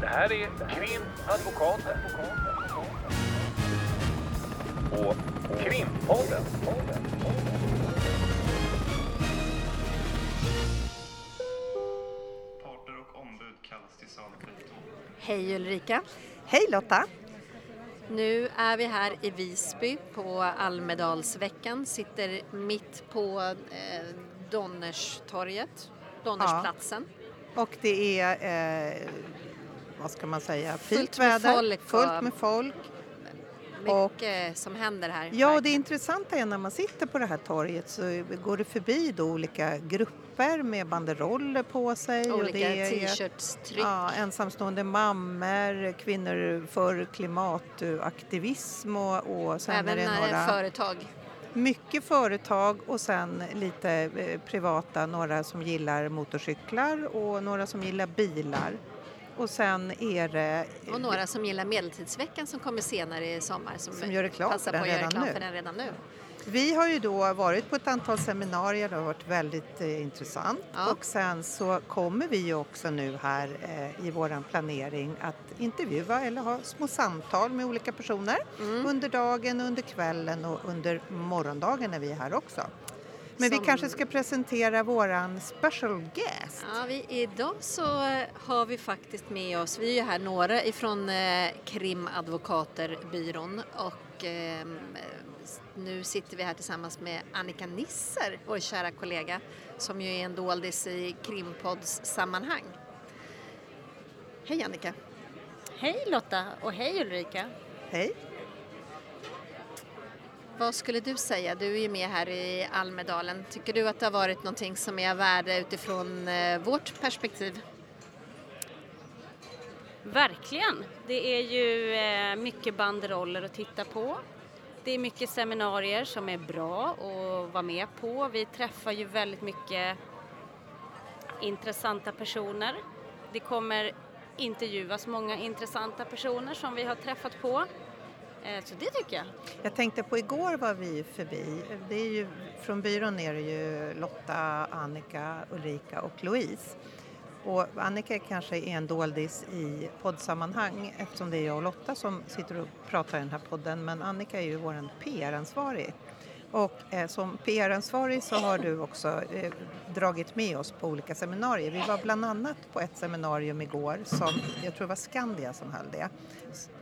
Det här är Krimadvokaten. Och Krimpodden. Parter och ombud kallas till sal Q2. Hej Ulrika! Hej Lotta! Nu är vi här i Visby på Almedalsveckan, sitter mitt på eh, Donnerstorget, Donnersplatsen. Och det är, eh, vad ska man säga, fint väder, och- fullt med folk. Och- Mycket som händer här. Ja, och det intressanta är när man sitter på det här torget så går det förbi då olika grupper med banderoller på sig. och Olika t-shirtstryck. Ja, ensamstående mammor, kvinnor för klimataktivism och, och sen Även är det är några... företag. Mycket företag och sen lite eh, privata, några som gillar motorcyklar och några som gillar bilar. Och sen är det... Och några som gillar Medeltidsveckan som kommer senare i sommar som, Som gör reklam passar på att göra reklam nu. för den redan nu. Vi har ju då varit på ett antal seminarier, det har varit väldigt eh, intressant. Ja. Och sen så kommer vi ju också nu här eh, i våran planering att intervjua eller ha små samtal med olika personer Mm. under dagen, under kvällen och under morgondagen när vi är här också. Men Som- vi kanske ska presentera våran special guest. Ja, vi, idag så har vi faktiskt med oss, vi är ju här några ifrån eh, Krimadvokaterbyrån och eh, nu sitter vi här tillsammans med Annika Nisser, vår kära kollega, som ju är en doldis i Krimpods sammanhang. Hej Annika! Hej Lotta och hej Ulrika. Hej! Vad skulle du säga? Du är ju med här i Almedalen. Tycker du att det har varit någonting som är av värde utifrån eh, vårt perspektiv? Verkligen. Det är ju eh, mycket banderoller att titta på. Det är mycket seminarier som är bra att vara med på. Vi träffar ju väldigt mycket intressanta personer. Det kommer intervjuas många intressanta personer som vi har träffat på. Eh, Så det tycker jag. Jag tänkte på igår var vi förbi, det är ju, från byrån är det ju Lotta, Annika, Ulrika och Louise. Och Annika kanske är en doldis i poddsammanhang eftersom det är jag och Lotta som sitter och pratar i den här podden men Annika är ju vår PR-ansvarig. Och eh, som PR-ansvarig så har du också eh, dragit med oss på olika seminarier. Vi var bland annat på ett seminarium igår som, jag tror var Skandia som höll det.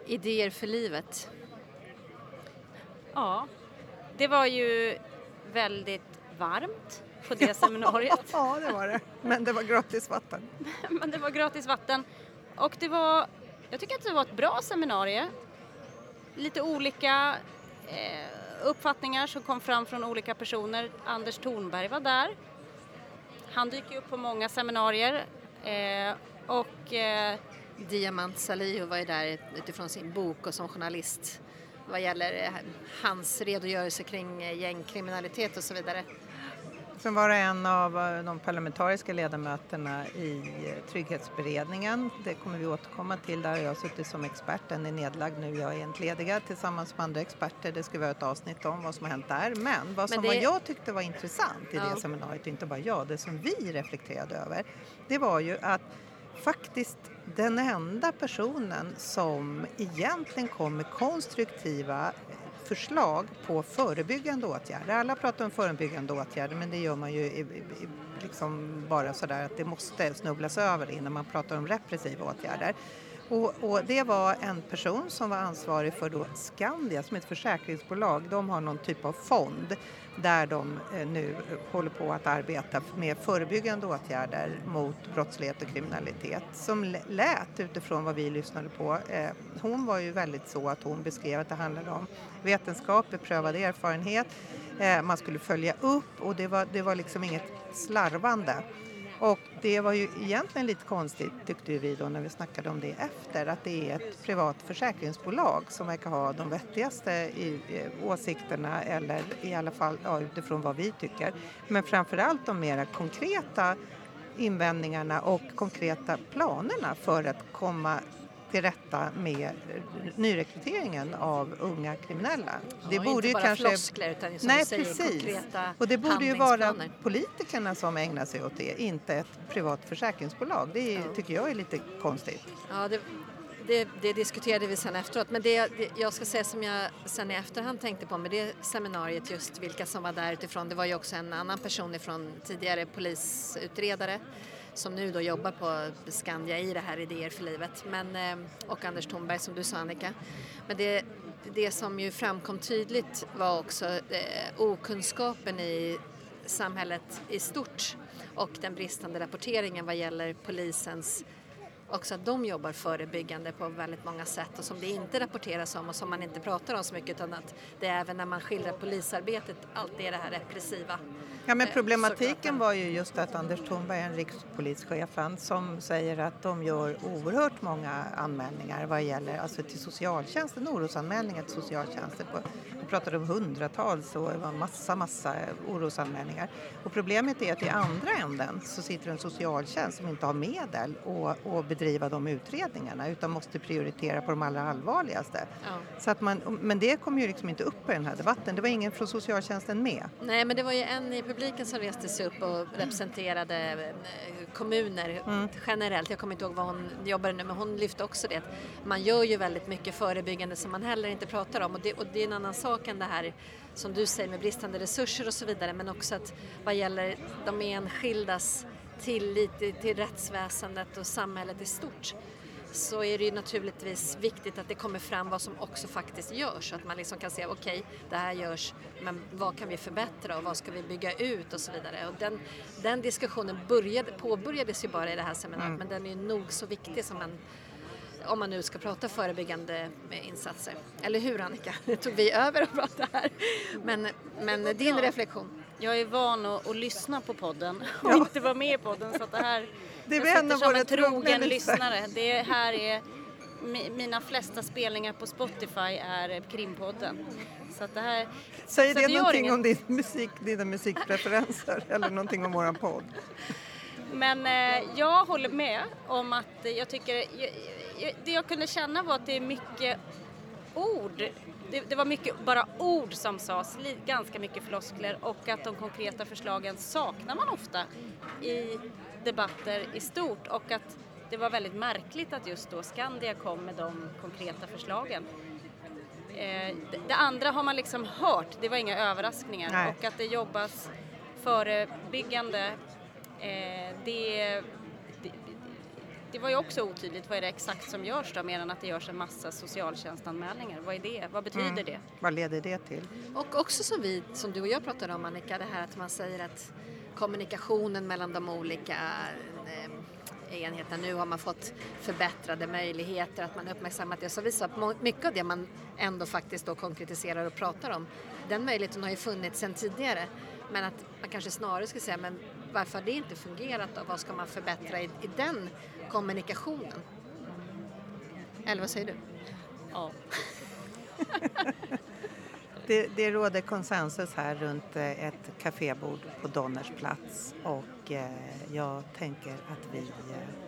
Idéer för livet. Ja, det var ju väldigt varmt på det seminariet. Ja, det var det. Men det var gratis vatten. Men det var gratis vatten. Och det var, jag tycker att det var ett bra seminarium. Lite olika eh, uppfattningar som kom fram från olika personer. Anders Thornberg var där. Han dyker upp på många seminarier. Eh, och eh, Diamant Salihu var ju där utifrån sin bok och som journalist vad gäller eh, hans redogörelse kring eh, gängkriminalitet och så vidare. Sen var det en av eh, de parlamentariska ledamöterna i trygghetsberedningen. Det kommer vi återkomma till. Där har jag suttit som expert. Den är nedlagd nu. Jag är entledigad tillsammans med andra experter. Det ska vi ha ett avsnitt om vad som har hänt där. Men vad som det- var jag tyckte var intressant i Ja. det seminariet, inte bara jag, det som vi reflekterade över, det var ju att faktiskt den enda personen som egentligen kom med konstruktiva förslag på förebyggande åtgärder. Alla pratar om förebyggande åtgärder men det gör man ju i, i, liksom bara sådär att det måste snubblas över innan man pratar om repressiva åtgärder. Och, och det var en person som var ansvarig för då Skandia som är ett försäkringsbolag. De har någon typ av fond där de eh, nu håller på att arbeta med förebyggande åtgärder mot brottslighet och kriminalitet som lät utifrån vad vi lyssnade på. Eh, hon var ju väldigt så att hon beskrev att det handlade om vetenskap, beprövad erfarenhet, eh, man skulle följa upp och det var, det var liksom inget slarvande. Och det var ju egentligen lite konstigt tyckte vi då när vi snackade om det efter att det är ett privat försäkringsbolag som verkar ha de vettigaste i, åsikterna eller i alla fall ja, utifrån vad vi tycker. Men framförallt de mera konkreta invändningarna och konkreta planerna för att komma till rätta med nyrekryteringen av unga kriminella. det inte bara floskler utan som Nej, säger, precis. konkreta Och det borde ju vara politikerna som ägnar sig åt det, inte ett privat försäkringsbolag. Det är, tycker jag är lite konstigt. Ja, det, det, det diskuterade vi sen efteråt. Men det, det jag ska säga som jag sen i efterhand tänkte på med det seminariet, just vilka som var där utifrån. Det var ju också en annan person ifrån tidigare polisutredare som nu då jobbar på Skandia i det här Idéer för livet. Men, eh, och Anders Thornberg som du sa Annika. Men det, det som ju framkom tydligt var också eh, okunskapen i samhället i stort och den bristande rapporteringen vad gäller polisens också att de jobbar förebyggande på väldigt många sätt och som det inte rapporteras om och som man inte pratar om så mycket utan att det är även när man skildrar polisarbetet alltid är det här repressiva. Ja, men Eh, problematiken var ju just att Anders Thornberg, en rikspolischefen, som säger att de gör oerhört många anmälningar vad gäller, alltså till socialtjänsten, orosanmälningar till socialtjänsten. På, vi pratade om hundratals och det var massa, massa orosanmälningar. Och problemet är att i andra änden så sitter en socialtjänst som inte har medel att, att bedriva de utredningarna utan måste prioritera på de allra allvarligaste. Ja. Så att man, men det kom ju liksom inte upp i den här debatten. Det var ingen från socialtjänsten med. Nej, men det var ju en i publiken som reste sig upp och representerade eh, kommuner generellt. Jag kommer inte ihåg vad hon jobbade nu, men hon lyfte också det. Man gör ju väldigt mycket förebyggande som man heller inte pratar om och det, och det är en annan sak än det här som du säger med bristande resurser och så vidare, men också att vad gäller de enskildas tillit till- rättsväsendet och samhället i stort så är det ju naturligtvis viktigt att det kommer fram vad som också faktiskt görs. Så att man liksom kan se, okej, det här görs, men vad kan vi förbättra och vad ska vi bygga ut och så vidare. Och den, den diskussionen började, påbörjades ju bara i det här seminariet, men den är ju nog så viktig som man om man nu ska prata förebyggande insatser. Eller hur Annika? Nu tog vi över och pratade här. Men, men din reflektion? Jag är van att, att lyssna på podden och Ja. inte vara med i podden så att det här Det är jag sitter som en trogen lyssnare. Det här är mi- mina flesta spelningar på Spotify är krimpodden. Så att det här Säger det någonting inget. om din musik, dina musikpreferenser eller någonting om våran podd? Men eh, jag håller med om att jag tycker, det jag kunde känna var att det är mycket ord. Det, det var mycket bara ord som sades, ganska mycket floskler och att de konkreta förslagen saknar man ofta i debatter i stort och att det var väldigt märkligt att just då Skandia kom med de konkreta förslagen. Eh, det, det andra har man liksom hört, det var inga överraskningar Nej. och att det jobbas förebyggande det, det, det var ju också otydligt, vad är det exakt som görs då, mer än att det görs en massa socialtjänstanmälningar. Vad är det? Vad betyder Mm. det? Vad leder det till? Och också som vi, som du och jag pratade om Annika, det här att man säger att kommunikationen mellan de olika eh, enheterna, nu har man fått förbättrade möjligheter, att man uppmärksammat det. Så visar att mycket av det man ändå faktiskt då konkretiserar och pratar om, den möjligheten har ju funnits sedan tidigare. Men att man kanske snarare ska säga, men varför har det inte fungerat då? Vad ska man förbättra i, i den kommunikationen? Eller vad säger du? Ja. Det, det råder konsensus här runt eh, ett kafébord på Donners plats och eh, jag tänker att vi eh,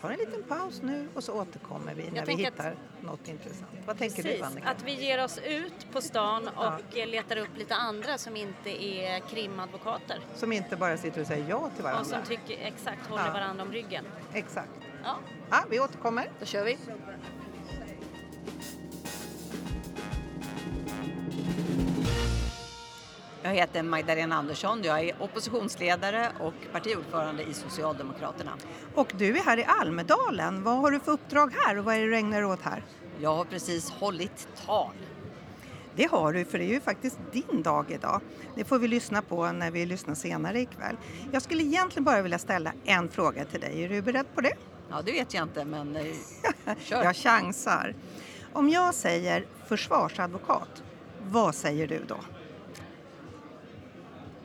tar en liten paus nu och så återkommer vi när vi tänker att- hittar något intressant. Vad tänker du Precis, Annika? att vi ger oss ut på stan och eh, letar upp lite andra som inte är krimadvokater Som inte bara sitter och säger ja till och varandra. som tycker exakt håller Ja. varandra om ryggen. Exakt. Ja. Ja, vi återkommer. Då kör vi. Jag heter Magdalena Andersson, jag är oppositionsledare och partiordförande i Socialdemokraterna. Och du är här i Almedalen. Vad har du för uppdrag här och vad är det du ägnar åt här? Jag har precis hållit tal. Det har du, för det är ju faktiskt din dag idag. Det får vi lyssna på när vi lyssnar senare ikväll. Jag skulle egentligen bara vilja ställa en fråga till dig. Är du beredd på det? Ja, det vet jag inte, men eh, kör. Jag chansar. Om jag säger försvarsadvokat, vad säger du då?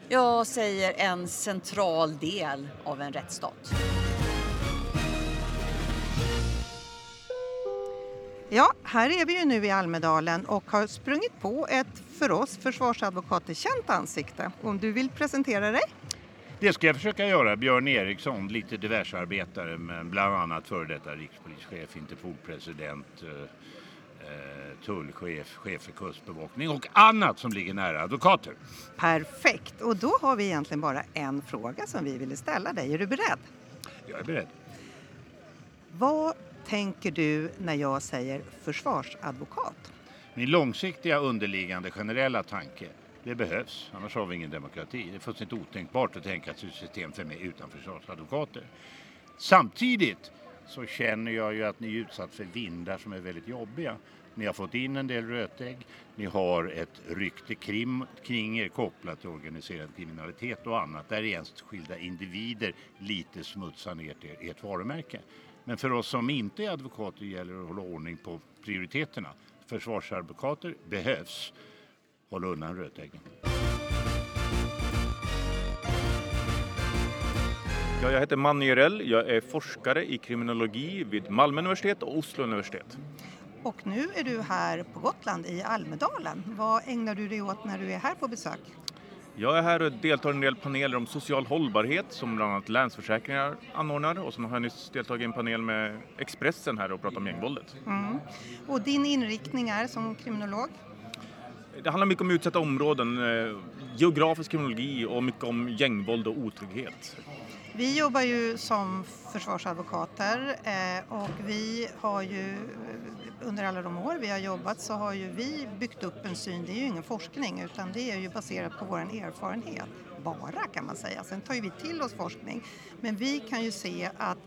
Jag säger en central del av en rättsstat. Ja, här är vi ju nu i Almedalen och har sprungit på ett för oss försvarsadvokater känt ansikte. Om du vill presentera dig? Det ska jag försöka göra. Björn Eriksson, lite diversarbetare men bland annat före detta rikspolischef, Interpolpresident, eh, tullchef, chef för kustbevakning och annat som ligger nära advokater. Perfekt! Och då har vi egentligen bara en fråga som vi ville ställa dig. Är du beredd? Jag är beredd. Vad tänker du när jag säger försvarsadvokat? Min långsiktiga underliggande generella tanke, det behövs, annars har vi ingen demokrati. Det är fullständigt otänkbart att tänka sig ett system för mig utan försvarsadvokater. Samtidigt så känner jag ju att ni är utsatt för vindar som är väldigt jobbiga. Ni har fått in en del rötägg, ni har ett rykte krim, kring er kopplat till organiserad kriminalitet och annat där enskilda individer lite smutsar ner till ert varumärke. Men för oss som inte är advokater gäller det att hålla ordning på prioriteterna. Försvarsadvokater behövs. Håll undan rötäggen. Ja, jag heter Manny Jörell. Jag är forskare i kriminologi vid Malmö universitet och Oslo universitet. Och nu är du här på Gotland i Almedalen. Vad ägnar du dig åt när du är här på besök? Jag är här och deltar i en del paneler om social hållbarhet som bland annat Länsförsäkringar anordnar och sen har jag nyss deltagit i en panel med Expressen här och pratat om gängvåldet. Mm. Och din inriktning är som kriminolog? Det handlar mycket om utsatta områden, eh, geografisk kriminologi och mycket om gängvåld och otrygghet. Vi jobbar ju som försvarsadvokater eh, och vi har ju eh, under alla de år vi har jobbat så har ju vi byggt upp en syn, det är ju ingen forskning utan det är ju baserat på vår erfarenhet, bara kan man säga. Sen tar ju vi till oss forskning men vi kan ju se att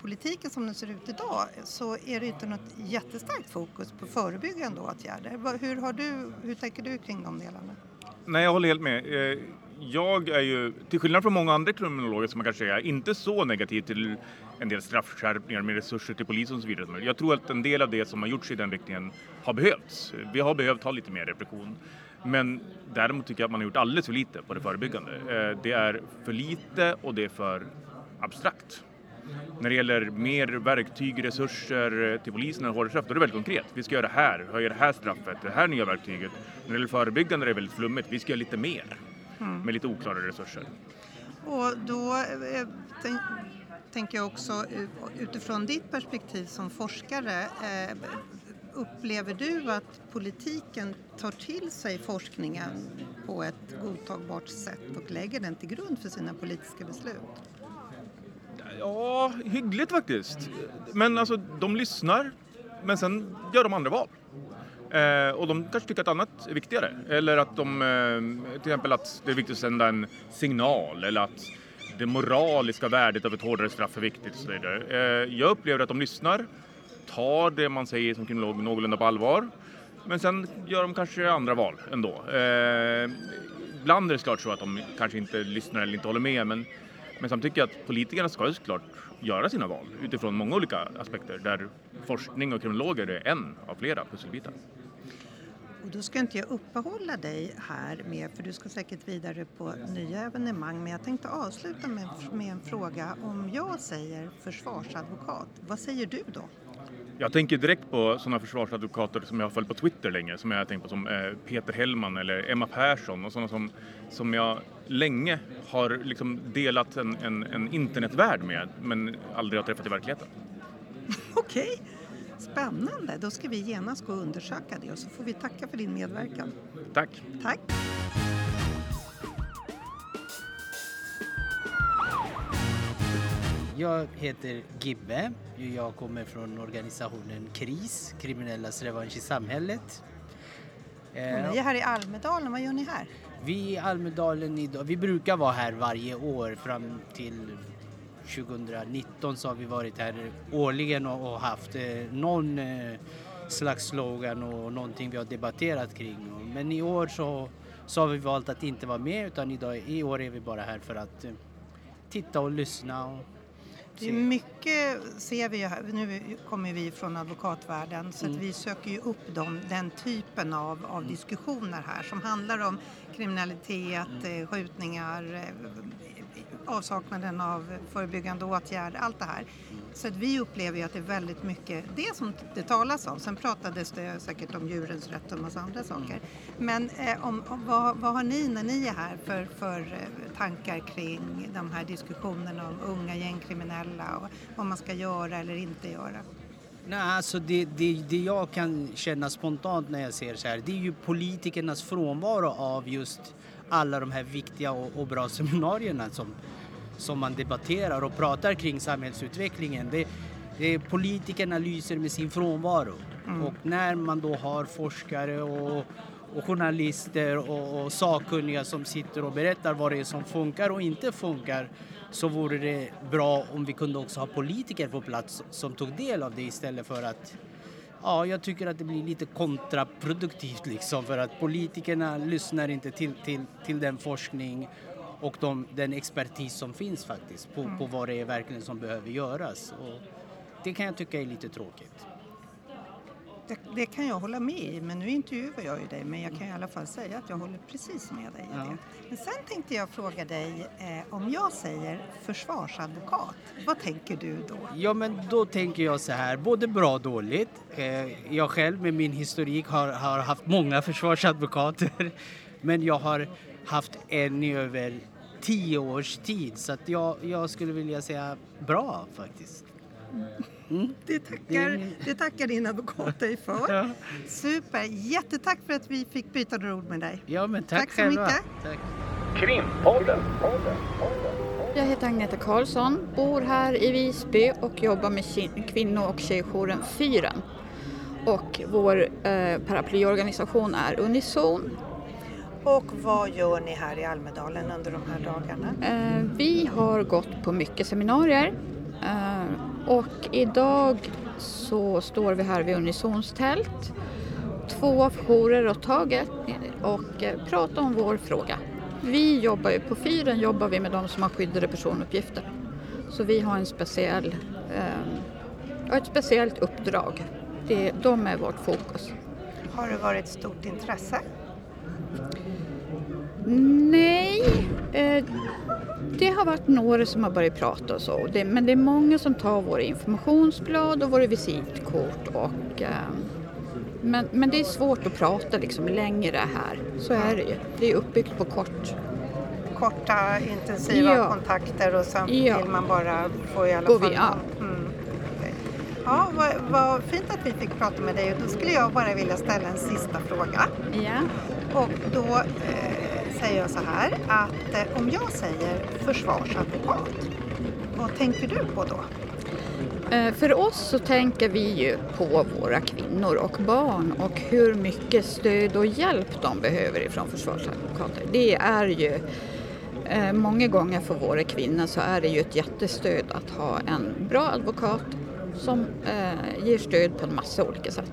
politiken som den ser ut idag så är det inte något jättestarkt fokus på förebyggande åtgärder. Hur, har du, hur tänker du kring de delarna? Nej, jag håller helt med. Eh, jag är ju, till skillnad från många andra kriminologer som man kanske säga, inte så negativ till en del straffskärpningar med resurser till polisen och så vidare. Jag tror att en del av det som har gjorts i den riktningen har behövts. Vi har behövt ha lite mer repression. Men däremot tycker jag att man har gjort alldeles för lite på det förebyggande. Eh, det är för lite och det är för abstrakt. När det gäller mer verktyg, resurser eh, till polisen och hårdare straff, då är det väldigt konkret. Vi ska göra det här, höja det här straffet, det här nya verktyget. När det gäller förebyggande är det väldigt flummigt. Vi ska göra lite mer Mm. med lite oklara resurser. Och då eh, tänk, tänker jag också utifrån ditt perspektiv som forskare, eh, upplever du att politiken tar till sig forskningen på ett godtagbart sätt och lägger den till grund för sina politiska beslut? Ja, hyggligt faktiskt. Men alltså, de lyssnar, men sen gör de andra val. Eh, och de kanske tycker att annat är viktigare. Eller att de, eh, till exempel att det är viktigt att sända en signal eller att det moraliska värdet av ett hårdare straff är viktigt och så vidare. Eh, jag upplever att de lyssnar, tar det man säger som kriminolog någorlunda på allvar. Men sen gör de kanske andra val ändå. Eh, ibland är det såklart så att de kanske inte lyssnar eller inte håller med men, men samtidigt tycker jag att politikerna ska ju såklart göra sina val utifrån många olika aspekter där forskning och kriminologer är en av flera pusselbitar. Och då ska inte jag uppehålla dig här med, för du ska säkert vidare på nya evenemang, men jag tänkte avsluta med, med en fråga. Om jag säger försvarsadvokat, vad säger du då? Jag tänker direkt på sådana försvarsadvokater som jag har följt på Twitter länge, som jag har tänkt på som eh, Peter Hellman eller Emma Persson och sådana som, som jag länge har liksom delat en, en, en internetvärld med, men aldrig har träffat i verkligheten. Okej, spännande. Då ska vi genast gå och undersöka det och så får vi tacka för din medverkan. Tack! Tack! Jag heter Gibbe. Jag kommer från organisationen KRIS, Kriminellas revansch i samhället. Och ni är här i Almedalen, vad gör ni här? Vi i Almedalen idag, vi brukar vara här varje år fram till 2019 så har vi varit här årligen och, haft eh, någon eh, slags slogan och någonting vi har debatterat kring. Men i år så, så har vi valt att inte vara med utan idag, i år är vi bara här för att eh, titta och lyssna och är mycket ser vi här, nu kommer vi från advokatvärlden så att Mm. vi söker ju upp dem, den typen av, av diskussioner här som handlar om kriminalitet, Mm. skjutningar, avsaknaden av förebyggande åtgärder, allt det här. Så att vi upplever ju att det är väldigt mycket det som det talas om. Sen pratades det säkert om djurens rätt och en massa andra saker. Men eh, om, om, vad, vad har ni när ni är här för, för eh, tankar kring de här diskussionerna om unga gängkriminella och vad man ska göra eller inte göra? Nej, alltså det, det, det jag kan känna spontant när jag ser så här, det är ju politikernas frånvaro av just alla de här viktiga och, och bra seminarierna som, som man debatterar och pratar kring samhällsutvecklingen. Det, det, politikerna lyser med sin frånvaro. Och när man då har forskare och, och journalister och, och sakkunniga som sitter och berättar vad det är som funkar och inte funkar så vore det bra om vi kunde också ha politiker på plats som tog del av det istället för att Ja, jag tycker att det blir lite kontraproduktivt liksom för att politikerna lyssnar inte till, till, till den forskning och de, den expertis som finns faktiskt på, på vad det är verkligen som behöver göras. Och det kan jag tycka är lite tråkigt. Det, det kan jag hålla med i, men nu intervjuar jag ju dig men jag kan i alla fall säga att jag håller precis med dig i Ja. det. Men sen tänkte jag fråga dig, eh, om jag säger försvarsadvokat, vad tänker du då? Ja, men då tänker jag så här, både bra och dåligt. Eh, jag själv med min historik har, har haft många försvarsadvokater, men jag har haft en i över tio års tid, så att jag, jag skulle vilja säga bra faktiskt. Mm. Det tackar, det tackar din advokat dig för. Ja. Super, jättetack för att vi fick byta några ord med dig. Ja, men tack, Tack så själva. mycket. Tack. Krimpodden. Jag heter Agneta Karlsson, bor här i Visby och jobbar med kvinno och tjejjouren Fyren. Och vår eh, paraplyorganisation är Unison. Och vad gör ni här i Almedalen under de här dagarna? Eh, vi har gått på mycket seminarier eh, och idag så står vi här vid Unisons tält, två jourer åt taget och eh, pratar om vår fråga. Vi jobbar ju, på Fyren jobbar vi med de som har skyddade personuppgifter. Så vi har en speciell, ett speciellt uppdrag. Det, de är vårt fokus. Har det varit stort intresse? Nej, eh, det har varit några som har börjat prata och så. Det, men det är många som tar våra informationsblad och våra visitkort. Och, eh, men, men det är svårt att prata liksom längre här. Så är det ju. Det är uppbyggt på kort. Korta intensiva Ja. kontakter och sen Ja. vill man bara få i alla Gå fall... vi- ja. Mm. Ja, vad, vad fint att vi fick prata med dig och då skulle jag bara vilja ställa en sista fråga. Ja. Och då eh, säger jag så här att eh, om jag säger försvarsadvokat, vad tänker du på då? Eh, för oss så tänker vi ju på våra kvinnor och barn och hur mycket stöd och hjälp de behöver ifrån försvarsadvokater. Det är ju eh, många gånger för våra kvinnor så är det ju ett jättestöd att ha en bra advokat som ger stöd på en massa olika sätt.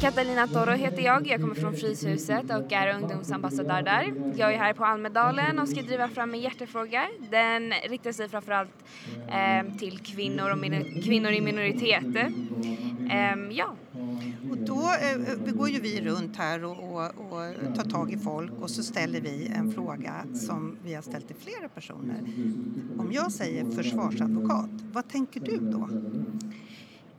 Catalina Toro heter jag. Jag kommer från Fryshuset och är ungdomsambassadör där. Jag är här på Almedalen och ska driva fram en hjärtefråga. Den riktar sig framförallt eh, till kvinnor och kvinnor i minoritet. Eh, ja. Och då eh, vi går ju vi runt här och, och, och tar tag i folk och så ställer vi en fråga som vi har ställt till flera personer. Om jag säger försvarsadvokat, vad tänker du då?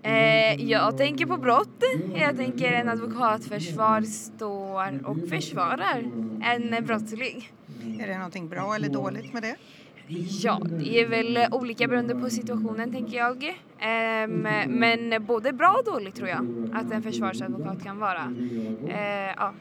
Eh, jag tänker på brott. Jag tänker en advokatförsvar står och försvarar en brottsling. Är det någonting bra eller dåligt med det? Ja, det är väl olika beroende på situationen tänker jag. Ehm, men både bra och dåligt tror jag att en försvarsadvokat kan vara. Eh, ja.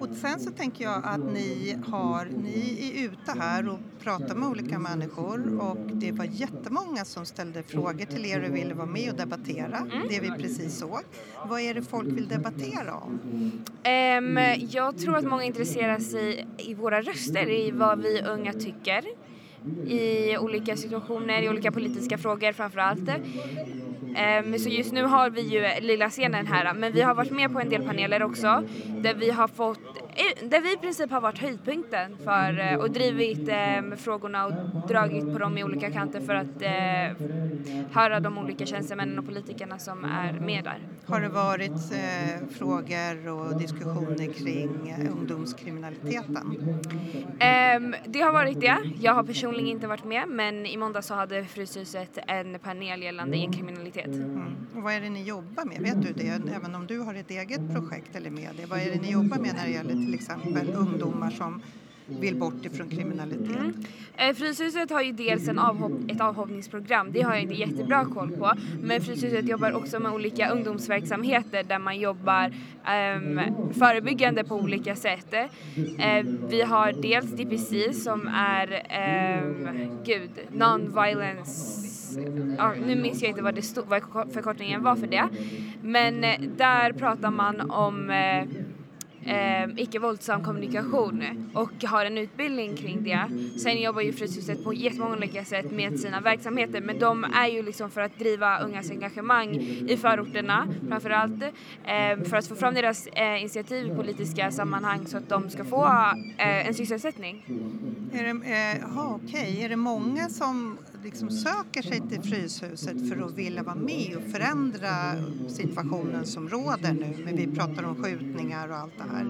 Och sen så tänker jag att ni, har, ni är ute här och pratar med olika människor och det var jättemånga som ställde frågor till er och ville vara med och debattera, det vi precis såg. Vad är det folk vill debattera om? Ehm, jag tror att många intresserar sig i våra röster, i vad vi unga tycker i olika situationer, i olika politiska frågor framför allt. Um, så just nu har vi ju eh, lilla scenen här, men vi har varit med på en del paneler också där vi har fått eh, där vi i princip har varit höjdpunkten för eh, och drivit eh, frågorna och dragit på dem i olika kanter för att eh, höra de olika tjänstemännen och politikerna som är med där. Har det varit eh, frågor och diskussioner kring eh, ungdomskriminaliteten? Ehm, det har varit det. Jag har personligen inte varit med men i måndag så hade Fryshuset en panel gällande gängkriminalitet. Mm. Och vad är det ni jobbar med? Vet du det? Även om du har ett eget projekt eller med det. Vad är det ni jobbar med när det gäller till exempel ungdomar som vill bort ifrån kriminalitet? Mm. Eh, Fryshuset har ju dels en avhopp, ett avhoppningsprogram, det har jag inte jättebra koll på. Men Fryshuset jobbar också med olika ungdomsverksamheter där man jobbar um, förebyggande på olika sätt. Uh, vi har dels DPC som är, um, gud, non-violence Ja, nu minns jag inte vad, det stod, vad förkortningen var för det. Men eh, där pratar man om eh, eh, icke-våldsam kommunikation och har en utbildning kring det. Sen jobbar ju Fryshuset på jättemånga olika sätt med sina verksamheter men de är ju liksom för att driva ungas engagemang i förorterna framförallt eh, för att få fram deras eh, initiativ i politiska sammanhang så att de ska få eh, en sysselsättning. Är det, eh, aha, okay. är det många som liksom söker sig till Fryshuset för att vilja vara med och förändra situationen som råder nu? Men vi pratar om skjutningar och allt det här.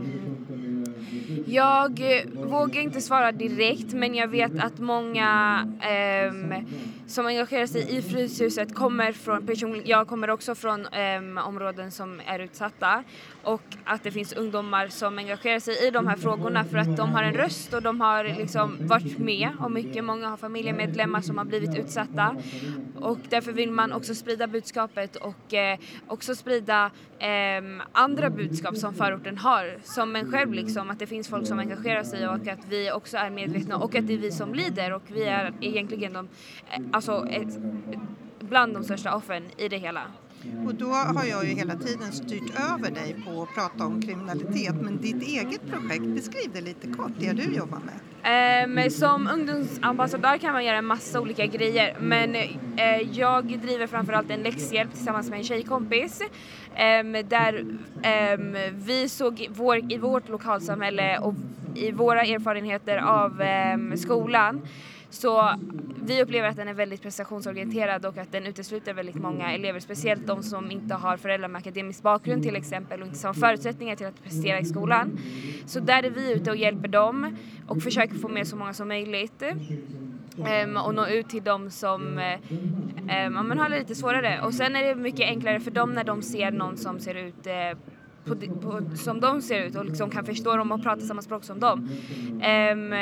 Jag eh, vågar inte svara direkt men jag vet att många eh, som engagerar sig i Fryshuset kommer från, personligen, jag kommer också från eh, områden som är utsatta och att det finns ungdomar som engagerar sig i de här frågorna för att de har en röst och de har liksom varit med och mycket, många har familjemedlemmar som har blivit utsatta och därför vill man också sprida budskapet och eh, också sprida eh, andra budskap som förorten har som en själv liksom att det finns folk som engagerar sig och att vi också är medvetna och att det är vi som lider och vi är egentligen de, eh, alltså ett, bland de största offren i det hela. Och då har jag ju hela tiden styrt över dig på att prata om kriminalitet men ditt eget projekt, beskriv det lite kort, det du jobbar med. Um, som ungdomsambassadör kan man göra en massa olika grejer men uh, jag driver framförallt en läxhjälp tillsammans med en tjejkompis um, där um, vi såg vår, i vårt lokalsamhälle och i våra erfarenheter av skolan så vi upplever att den är väldigt prestationsorienterad och att den utesluter väldigt många elever, speciellt de som inte har föräldrar med akademisk bakgrund till exempel och inte har förutsättningar till att prestera i skolan. Så där är vi ute och hjälper dem och försöker få med så många som möjligt. Um, och nå ut till dem som um, har det lite svårare. Och sen är det mycket enklare för dem när de ser någon som ser ut uh, på, på, som de ser ut och liksom kan förstå dem och prata samma språk som dem. Um,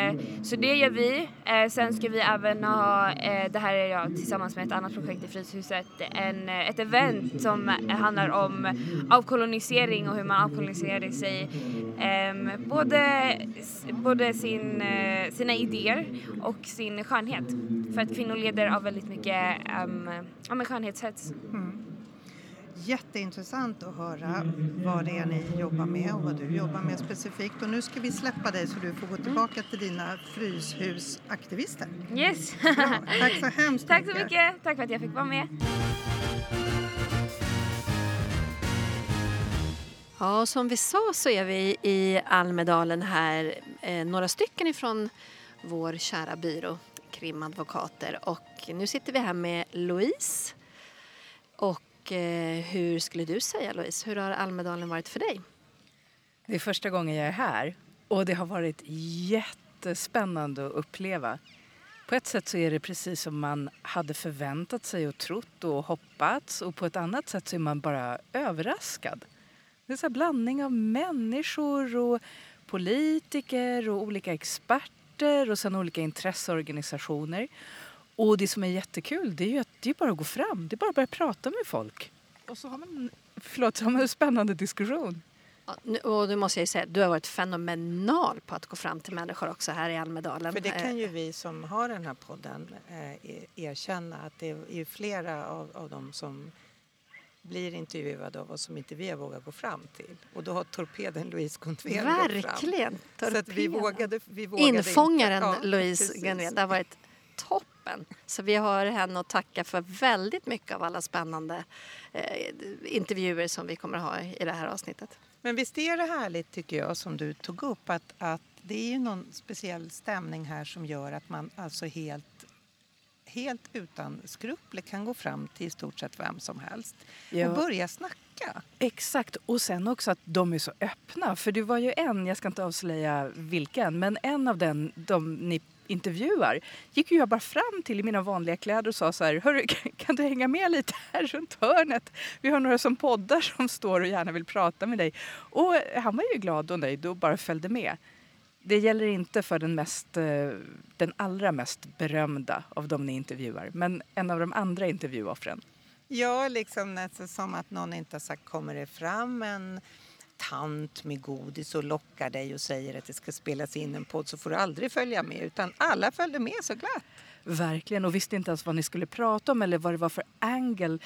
så det gör vi. Uh, sen ska vi även ha, uh, det här är jag tillsammans med ett annat projekt i Fryshuset, en, eh, ett event som handlar om avkolonisering och hur man avkoloniserar sig. Um, både både sin, uh, sina idéer och sin skönhet. För att kvinnor leder av väldigt mycket um, skönhetshets. Mm. Jätteintressant att höra vad det är ni jobbar med och vad du jobbar med specifikt. Och nu ska vi släppa dig så du får gå tillbaka till dina Fryshusaktivister. Yes! Bra. Tack så hemskt Tack så mycket! Tack för att jag fick vara med. Ja, som vi sa så är vi i Almedalen här eh, några stycken ifrån vår kära byrå krimadvokater och nu sitter vi här med Louise och och eh, hur skulle du säga Louise, hur har Almedalen varit för dig? Det är första gången jag är här och det har varit jättespännande att uppleva. På ett sätt så är det precis som man hade förväntat sig och trott och hoppats och på ett annat sätt så är man bara överraskad. Det är en blandning av människor och politiker och olika experter och sen olika intresseorganisationer. Och det som är jättekul det är ju att det är bara att gå fram. Det är bara att börja prata med folk. Och så har man, förlåt, så har man en spännande diskussion. Ja, nu, och nu måste jag säga, du har varit fenomenal på att gå fram till människor också här i Almedalen. För det kan ju vi som har den här podden eh, erkänna att det är flera av, av dem som blir intervjuade av oss som inte vi har vågat gå fram till. Och då har torpeden Louise Verkligen! gått fram. Så att vi vågade, vi vågade Infångaren inte. Ja, Louise Gontvel, det har varit topp toppen. Så vi har henne att tacka för väldigt mycket av alla spännande eh, intervjuer som vi kommer att ha i det här avsnittet. Men visst är det härligt tycker jag som du tog upp att, att det är ju någon speciell stämning här som gör att man alltså helt helt utan skrupler kan gå fram till i stort sett vem som helst Ja. och börja snacka. Exakt, och sen också att de är så öppna. För det var ju en, jag ska inte avslöja vilken, men en av den, de ni intervjuar gick ju jag bara fram till i mina vanliga kläder och sa så här, Hörru, kan du hänga med lite här runt hörnet? Vi har några som poddar som står och gärna vill prata med dig. Och han var ju glad och nöjd och bara följde med. Det gäller inte för den, mest, eh, den allra mest berömda av de ni intervjuar, men en av de andra intervjuoffren. Ja, liksom nästan som att någon inte har sagt kommer det fram en tant med godis och lockar dig och säger att det ska spelas in en podd så får du aldrig följa med utan alla följde med så glatt. Verkligen, och visste inte ens vad ni skulle prata om eller vad det var för angle.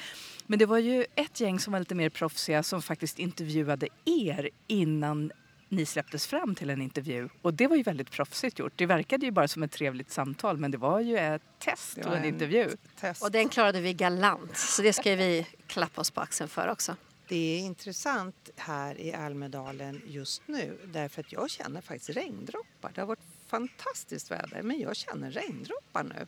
Men det var ju ett gäng som var lite mer proffsiga som faktiskt intervjuade er innan ni släpptes fram till en intervju. Och det var ju väldigt proffsigt gjort. Det verkade ju bara som ett trevligt samtal men det var ju ett test och en en intervju. Och den klarade vi galant, så det ska vi klappa oss på axeln för också. Det är intressant här i Almedalen just nu därför att jag känner faktiskt regndroppar. Det har varit fantastiskt väder men jag känner regndroppar nu.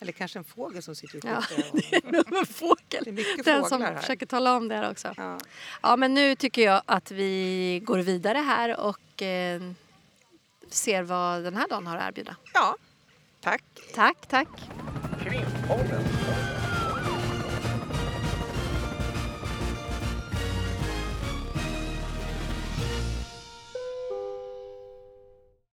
Eller kanske en fågel som sitter och Ja, det är nog en fågel. Det är mycket Den som här. försöker tala om det här också. Ja. men nu tycker jag att vi går vidare här och eh, ser vad den här dagen har att erbjuda. Ja, tack. Tack, tack. Krimpodden.